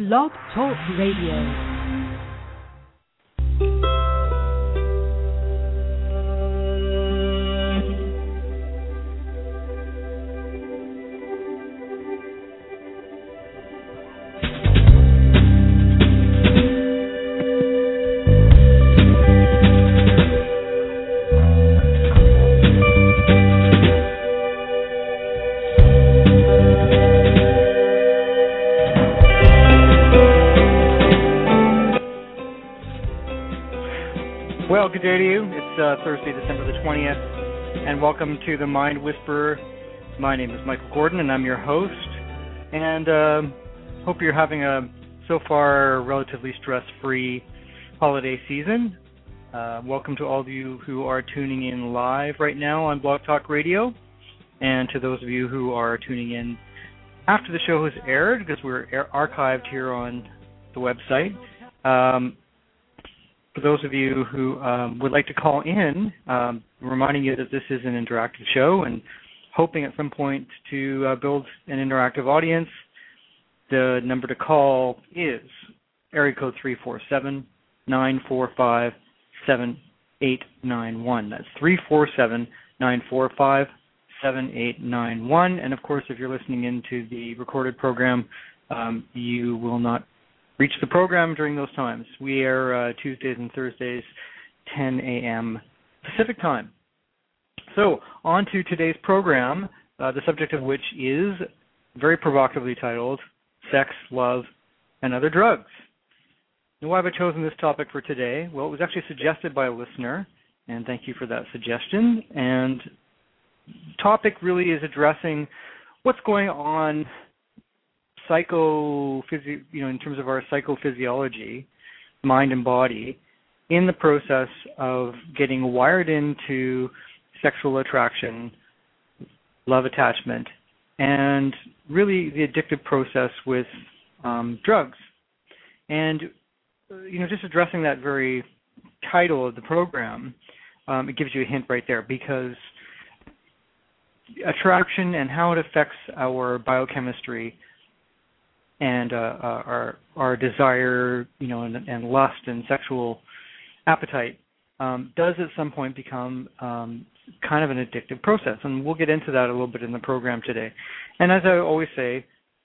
Blog Talk Radio. Welcome to the Mind Whisperer. My name is Michael Gordon, and I'm your host. And uh, hope you're having a so far relatively stress-free holiday season. Uh, welcome to all of you who are tuning in live right now on Blog Talk Radio, and to those of you who are tuning in after the show has aired, because we're archived here on the website. Um, for those of you who um, would like to call in, um, reminding you that this is an interactive show and hoping at some point to uh, build an interactive audience, the number to call is area code 347 945 7891. That's 347 945 7891. And of course, if you're listening into the recorded program, um, you will not reach the program during those times. We air uh, Tuesdays and Thursdays, 10 a.m. Pacific time. So, on to today's program, uh, the subject of which is very provocatively titled Sex, Love, and Other Drugs. Now, why have I chosen this topic for today? Well, it was actually suggested by a listener, and thank you for that suggestion. And topic really is addressing what's going on psychophysi- you know, in terms of our psychophysiology, mind and body, in the process of getting wired into sexual attraction, love attachment, and really the addictive process with um, drugs. And you know, just addressing that very title of the program, um, it gives you a hint right there because attraction and how it affects our biochemistry and uh, uh, our our desire, you know, and, and lust and sexual appetite um, does at some point become um, kind of an addictive process, and we'll get into that a little bit in the program today. And as I always say,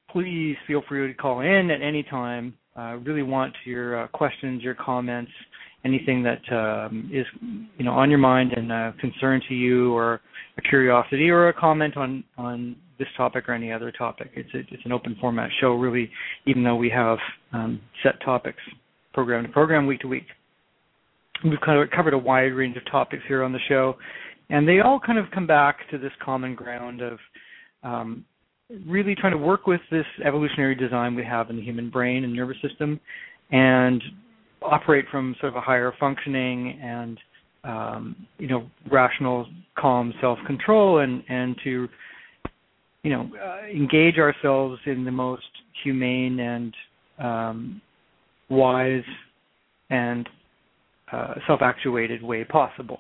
please feel free to call in at any time. I uh, really want your uh, questions, your comments, anything that um, is you know on your mind and a concern to you, or a curiosity, or a comment on on this topic or any other topic. It's a, it's an open format show, really, even though we have um, set topics program to program, week to week. We've kind of covered a wide range of topics here on the show, and they all kind of come back to this common ground of um, really trying to work with this evolutionary design we have in the human brain and nervous system, and operate from sort of a higher functioning and um, you know rational, calm self-control, and and to you know, uh, engage ourselves in the most humane and um, wise and uh, self-actuated way possible,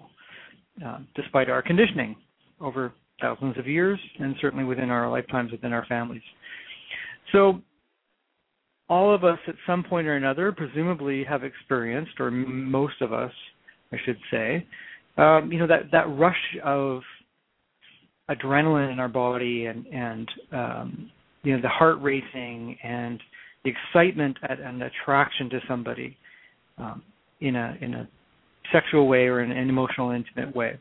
uh, despite our conditioning over thousands of years and certainly within our lifetimes within our families. So, all of us at some point or another, presumably, have experienced, or most of us, I should say, um, you know, that that rush of adrenaline in our body and and um, you know the heart racing and the excitement at, and attraction to somebody um, in a in a sexual way or in an emotional intimate way.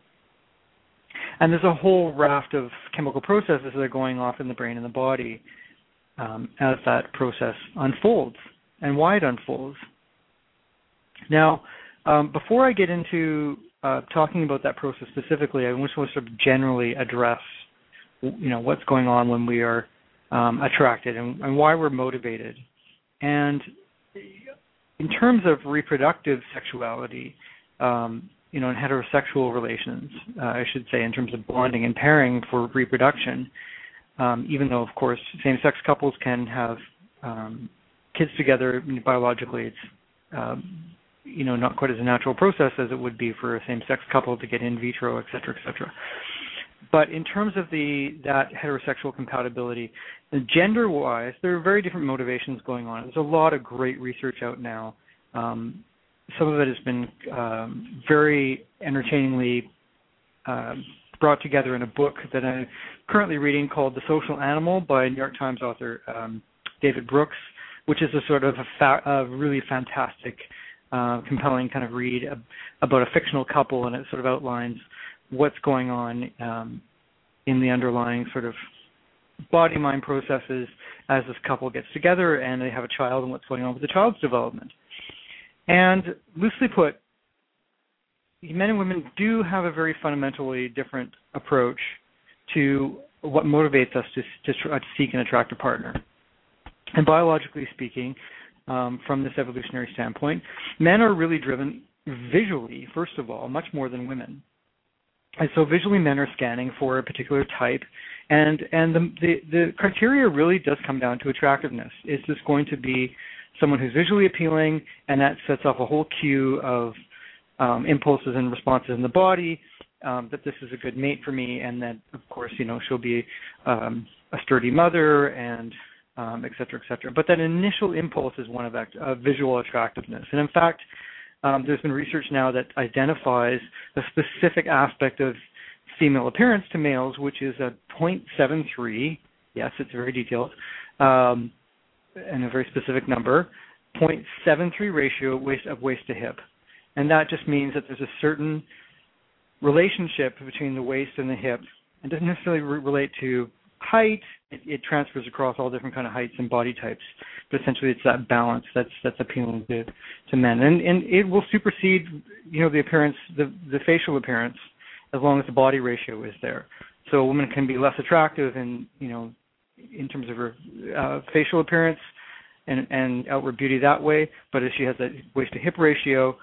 And there's a whole raft of chemical processes that are going off in the brain and the body um, as that process unfolds and why it unfolds. Now, um, before I get into uh, talking about that process specifically, I want to sort of generally address, you know, what's going on when we are um, attracted and, and, why we're motivated. And in terms of reproductive sexuality, um, you know, in heterosexual relations, uh, I should say, in terms of bonding and pairing for reproduction, um, even though, of course, same-sex couples can have um, kids together biologically, it's um, you know not quite as a natural process as it would be for a same-sex couple to get in vitro, et cetera, et cetera. but in terms of the that heterosexual compatibility, gender-wise, there are very different motivations going on. There's a lot of great research out now. Um, some of it has been um, very entertainingly uh, brought together in a book that I'm currently reading called The Social Animal by New York Times author um, David Brooks, which is a sort of a, fa- a really fantastic, uh, compelling kind of read about a fictional couple, and it sort of outlines what's going on um, in the underlying sort of body mind processes as this couple gets together and they have a child and what's going on with the child's development. And loosely put, men and women do have a very fundamentally different approach to what motivates us to, to, to seek and attract a partner. And biologically speaking, um, from this evolutionary standpoint, men are really driven visually, first of all, much more than women. And so visually, men are scanning for a particular type, and and the, the the criteria really does come down to attractiveness. Is this going to be someone who's visually appealing, and that sets off a whole queue of um, impulses and responses in the body um, that this is a good mate for me, and that of course you know she'll be um, a sturdy mother and um, et cetera, et cetera. But that initial impulse is one of act- uh, visual attractiveness, and in fact, um, there's been research now that identifies a specific aspect of female appearance to males, which is a 0.73. Yes, it's very detailed. Um, and a very specific number, 0.73 ratio waist of waist to hip. And that just means that there's a certain relationship between the waist and the hip. It doesn't necessarily re- relate to height. It, it, transfers across all different kind of heights and body types. But essentially, it's that balance that's that's appealing to to men, and and it will supersede you know the appearance, the the facial appearance, as long as the body ratio is there. So a woman can be less attractive in you know in terms of her uh, facial appearance and, and outward beauty that way. But if she has a waist to hip ratio,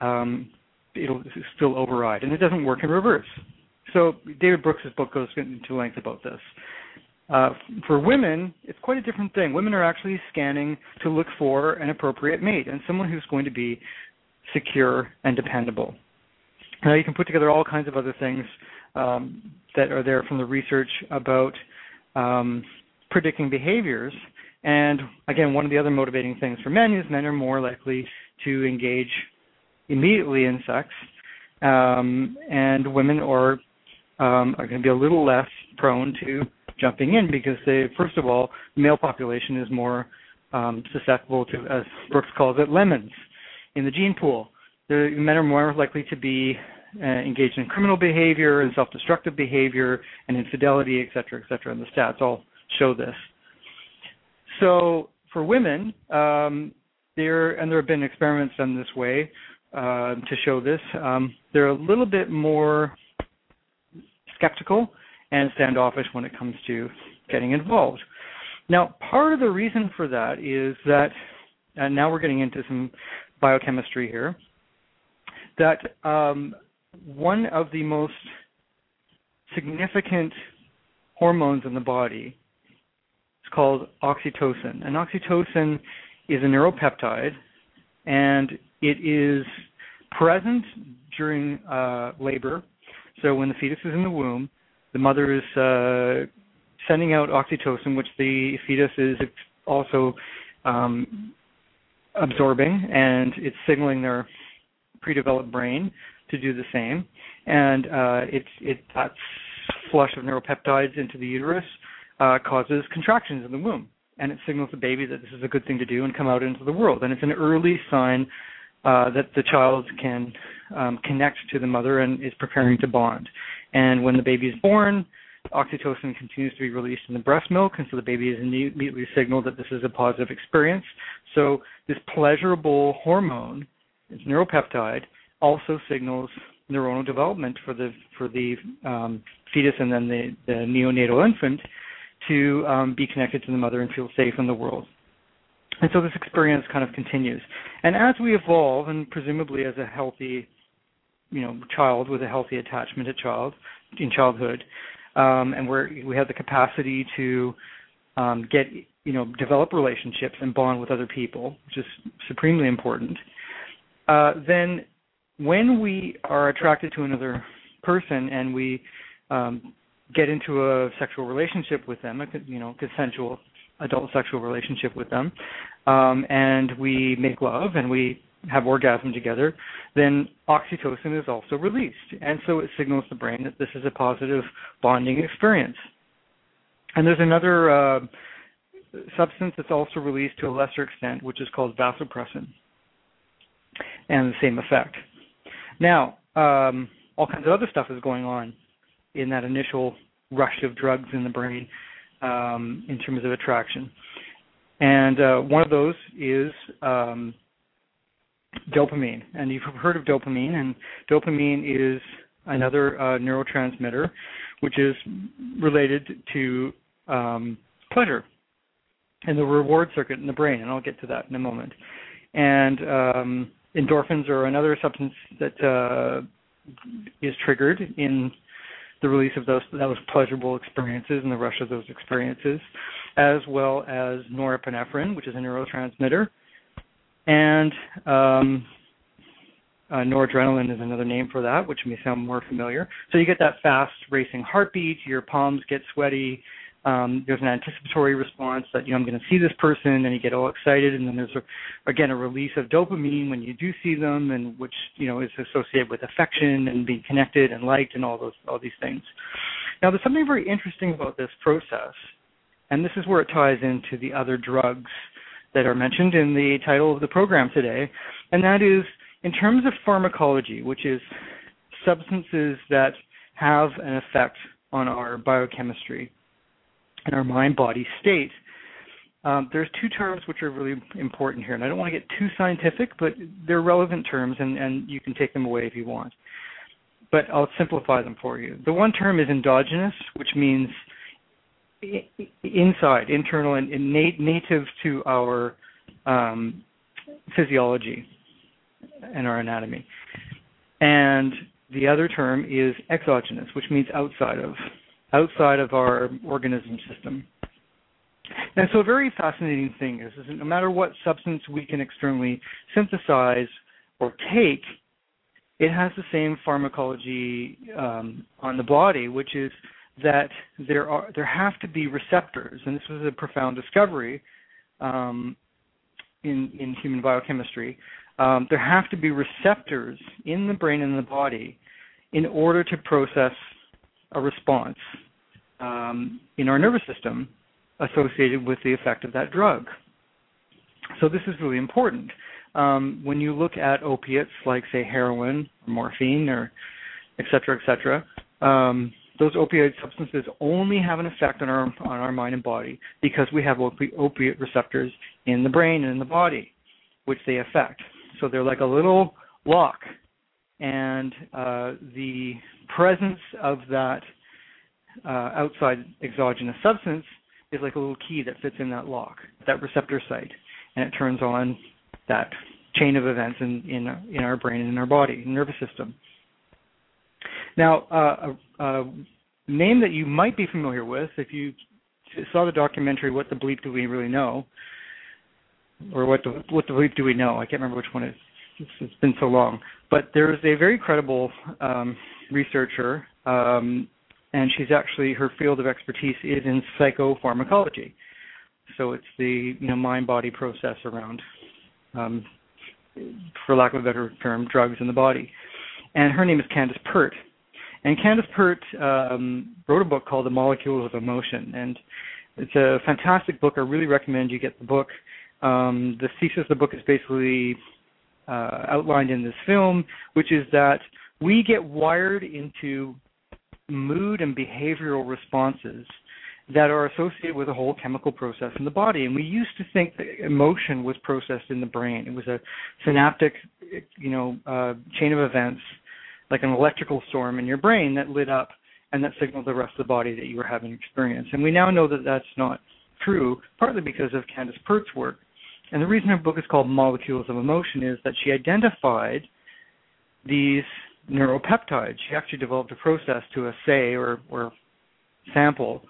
um, it'll still override, and it doesn't work in reverse. So David Brooks' book goes into length about this. Uh, for women, it's quite a different thing. Women are actually scanning to look for an appropriate mate and someone who's going to be secure and dependable. Now, you can put together all kinds of other things um, that are there from the research about um, predicting behaviors. And again, one of the other motivating things for men is men are more likely to engage immediately in sex, um, and women are um, are going to be a little less prone to jumping in because they, first of all, male population is more um, susceptible to, as Brooks calls it, lemons in the gene pool. The men are more likely to be uh, engaged in criminal behavior and self-destructive behavior and infidelity, et cetera, et cetera. And the stats all show this. So for women, um, there and there have been experiments done this way uh, to show this. Um, they're a little bit more skeptical and standoffish when it comes to getting involved. Now, part of the reason for that is that, and now we're getting into some biochemistry here, that um, one of the most significant hormones in the body is called oxytocin. And oxytocin is a neuropeptide, and it is present during uh, labor. So when the fetus is in the womb, the mother is uh, sending out oxytocin, which the fetus is also um, absorbing, and it's signaling their pre-developed brain to do the same, and uh, it's it that flush of neuropeptides into the uterus uh, causes contractions in the womb, and it signals the baby that this is a good thing to do and come out into the world. And it's an early sign uh, that the child can um, connect to the mother and is preparing to bond. And when the baby is born, oxytocin continues to be released in the breast milk, and so the baby is immediately signaled that this is a positive experience. So this pleasurable hormone, this neuropeptide, also signals neuronal development for the for the um, fetus and then the, the neonatal infant to um, be connected to the mother and feel safe in the world. And so this experience kind of continues. And as we evolve, and presumably as a healthy, you know, child with a healthy attachment to child in childhood, um, and where we have the capacity to um, get, you know, develop relationships and bond with other people, which is supremely important. Uh, then when we are attracted to another person and we um, get into a sexual relationship with them, a you know consensual adult sexual relationship with them, um, and we make love and we have orgasm together, then oxytocin is also released, and so it signals the brain that this is a positive bonding experience. And there's another uh, substance that's also released to a lesser extent, which is called vasopressin, and the same effect. Now, um, all kinds of other stuff is going on in that initial rush of drugs in the brain um, in terms of attraction. And uh, one of those is um, dopamine. And you've heard of dopamine, and dopamine is another uh, neurotransmitter which is related to um, pleasure and the reward circuit in the brain. And I'll get to that in a moment. And um, endorphins are another substance that uh, is triggered in the release of those those pleasurable experiences and the rush of those experiences, as well as norepinephrine, which is a neurotransmitter, and um, uh, noradrenaline is another name for that, which may sound more familiar. So you get that fast racing heartbeat, your palms get sweaty, um, there's an anticipatory response that you know I'm going to see this person, and you get all excited, and then there's a, again a release of dopamine when you do see them, and which you know is associated with affection and being connected and liked and all those all these things. Now there's something very interesting about this process, and this is where it ties into the other drugs that are mentioned in the title of the program today, and that is in terms of pharmacology, which is substances that have an effect on our biochemistry and our mind body state. Um, there's two terms which are really important here, and I don't want to get too scientific, but they're relevant terms, and, and you can take them away if you want. But I'll simplify them for you. The one term is endogenous, which means inside, internal, and innate, native to our um, physiology and our anatomy. And the other term is exogenous, which means outside of outside of our organism system. And so a very fascinating thing is, is no matter what substance we can externally synthesize or take, it has the same pharmacology um, on the body, which is that there are there have to be receptors, and this was a profound discovery um, in in human biochemistry. Um, there have to be receptors in the brain and the body in order to process a response um, in our nervous system associated with the effect of that drug. So this is really important. Um, when you look at opiates like, say, heroin, or morphine, or et cetera, et cetera, um, those opioid substances only have an effect on our on our mind and body because we have opi- opiate receptors in the brain and in the body, which they affect. So they're like a little lock, and uh, the presence of that uh, outside exogenous substance is like a little key that fits in that lock, that receptor site, and it turns on that chain of events in in, in our brain and in our body, nervous system. Now, uh, a, a name that you might be familiar with if you saw the documentary "What the Bleep Do We Really Know," or "What the What the Bleep Do We Know?" I can't remember which one it is. It's, it's been so long, but there is a very credible um, researcher um, and she's actually her field of expertise is in psychopharmacology. So it's the you know mind body process around, um, for lack of a better term, drugs in the body. And her name is Candace Pert. And Candace Pert um, wrote a book called The Molecules of Emotion, and it's a fantastic book. I really recommend you get the book. Um, the thesis of the book is basically uh, outlined in this film, which is that we get wired into mood and behavioral responses that are associated with a whole chemical process in the body. And we used to think that emotion was processed in the brain. It was a synaptic, you know, uh, chain of events, like an electrical storm in your brain that lit up and that signaled the rest of the body that you were having experience. And we now know that that's not true, partly because of Candace Pert's work. And the reason her book is called Molecules of Emotion is that she identified these neuropeptides. She actually developed a process to assay or, or sample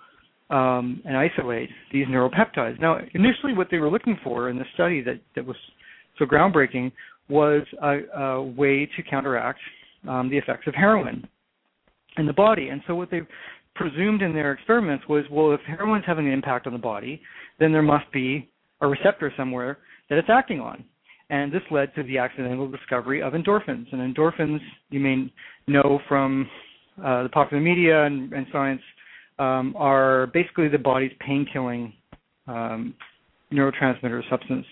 um, and isolate these neuropeptides. Now, initially, what they were looking for in the study that, that was so groundbreaking was a, a way to counteract um, the effects of heroin in the body. And so, what they presumed in their experiments was, well, if heroin's having an impact on the body, then there must be a receptor somewhere that it's acting on. And this led to the accidental discovery of endorphins. And endorphins, you may know from uh, the popular media and, and science, um, are basically the body's pain-killing um, neurotransmitter substance.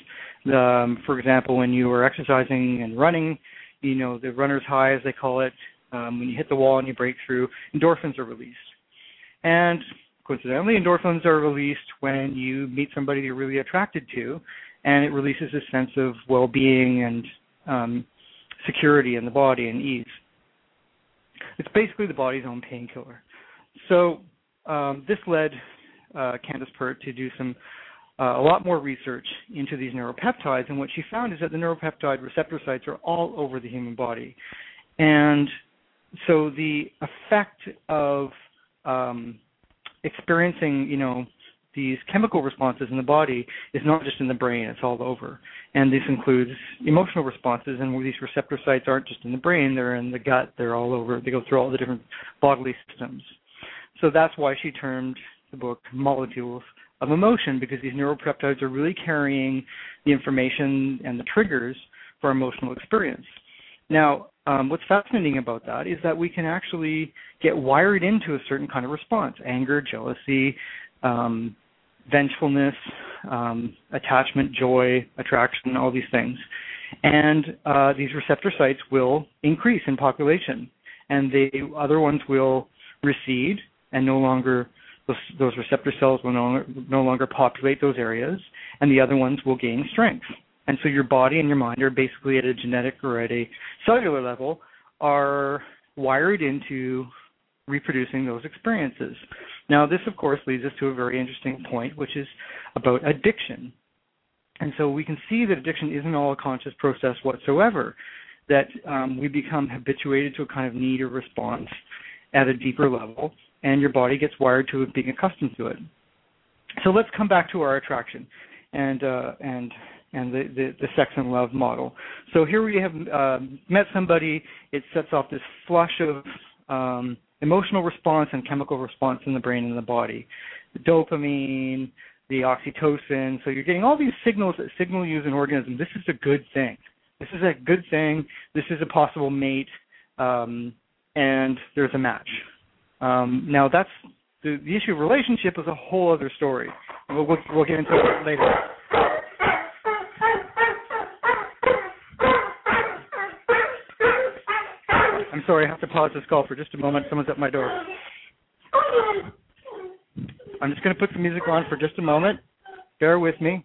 Um, for example, when you are exercising and running, you know the runner's high, as they call it. Um, when you hit the wall and you break through, endorphins are released. And coincidentally, endorphins are released when you meet somebody you're really attracted to, and it releases a sense of well-being and um, security in the body and ease. It's basically the body's own painkiller. So um, this led uh, Candace Pert to do some uh, a lot more research into these neuropeptides, and what she found is that the neuropeptide receptor sites are all over the human body, and so the effect of um, experiencing, you know, these chemical responses in the body is not just in the brain, it's all over. And this includes emotional responses, and these receptor sites aren't just in the brain, they're in the gut, they're all over, they go through all the different bodily systems. So that's why she termed the book Molecules of Emotion, because these neuropeptides are really carrying the information and the triggers for emotional experience. Now, um, what's fascinating about that is that we can actually get wired into a certain kind of response anger, jealousy, um, vengefulness, um, attachment, joy, attraction, all these things. And uh, these receptor sites will increase in population, and the other ones will recede and no longer those, receptor cells will no longer, no longer populate those areas, and the other ones will gain strength. And so your body and your mind are basically at a genetic or at a cellular level are wired into reproducing those experiences. Now, this, of course, leads us to a very interesting point, which is about addiction. And so we can see that addiction isn't all a conscious process whatsoever, that um, we become habituated to a kind of need or response at a deeper level, and your body gets wired to being accustomed to it. So let's come back to our attraction and uh, and and the, the, the sex and love model. So here we have uh, met somebody. It sets off this flush of um, emotional response and chemical response in the brain and the body. The dopamine, the oxytocin. So you're getting all these signals that signal you as an organism. This is a good thing. This is a good thing. This is a possible mate, um, and there's a match. Um, now that's the, the, issue of relationship is a whole other story. We'll, we'll, we'll get into it later. I'm sorry, I have to pause this call for just a moment. Someone's at my door. I'm just going to put some music on for just a moment. Bear with me.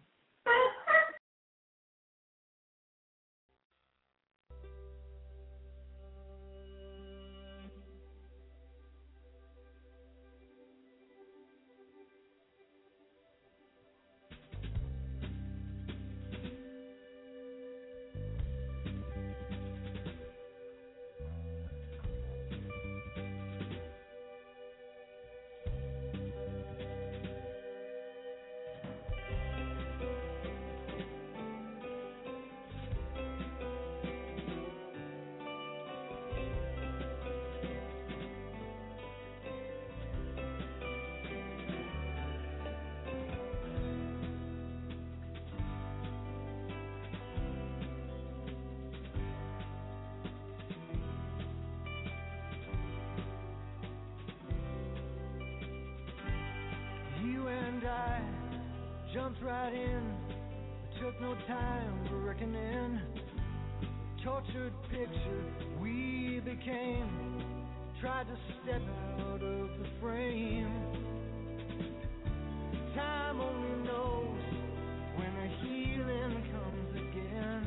jumped right in, took no time for reckoning. Tortured picture we became, tried to step out of the frame. Time only knows when the healing comes again.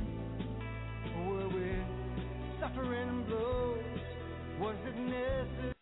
Were we suffering blows? Was it necessary?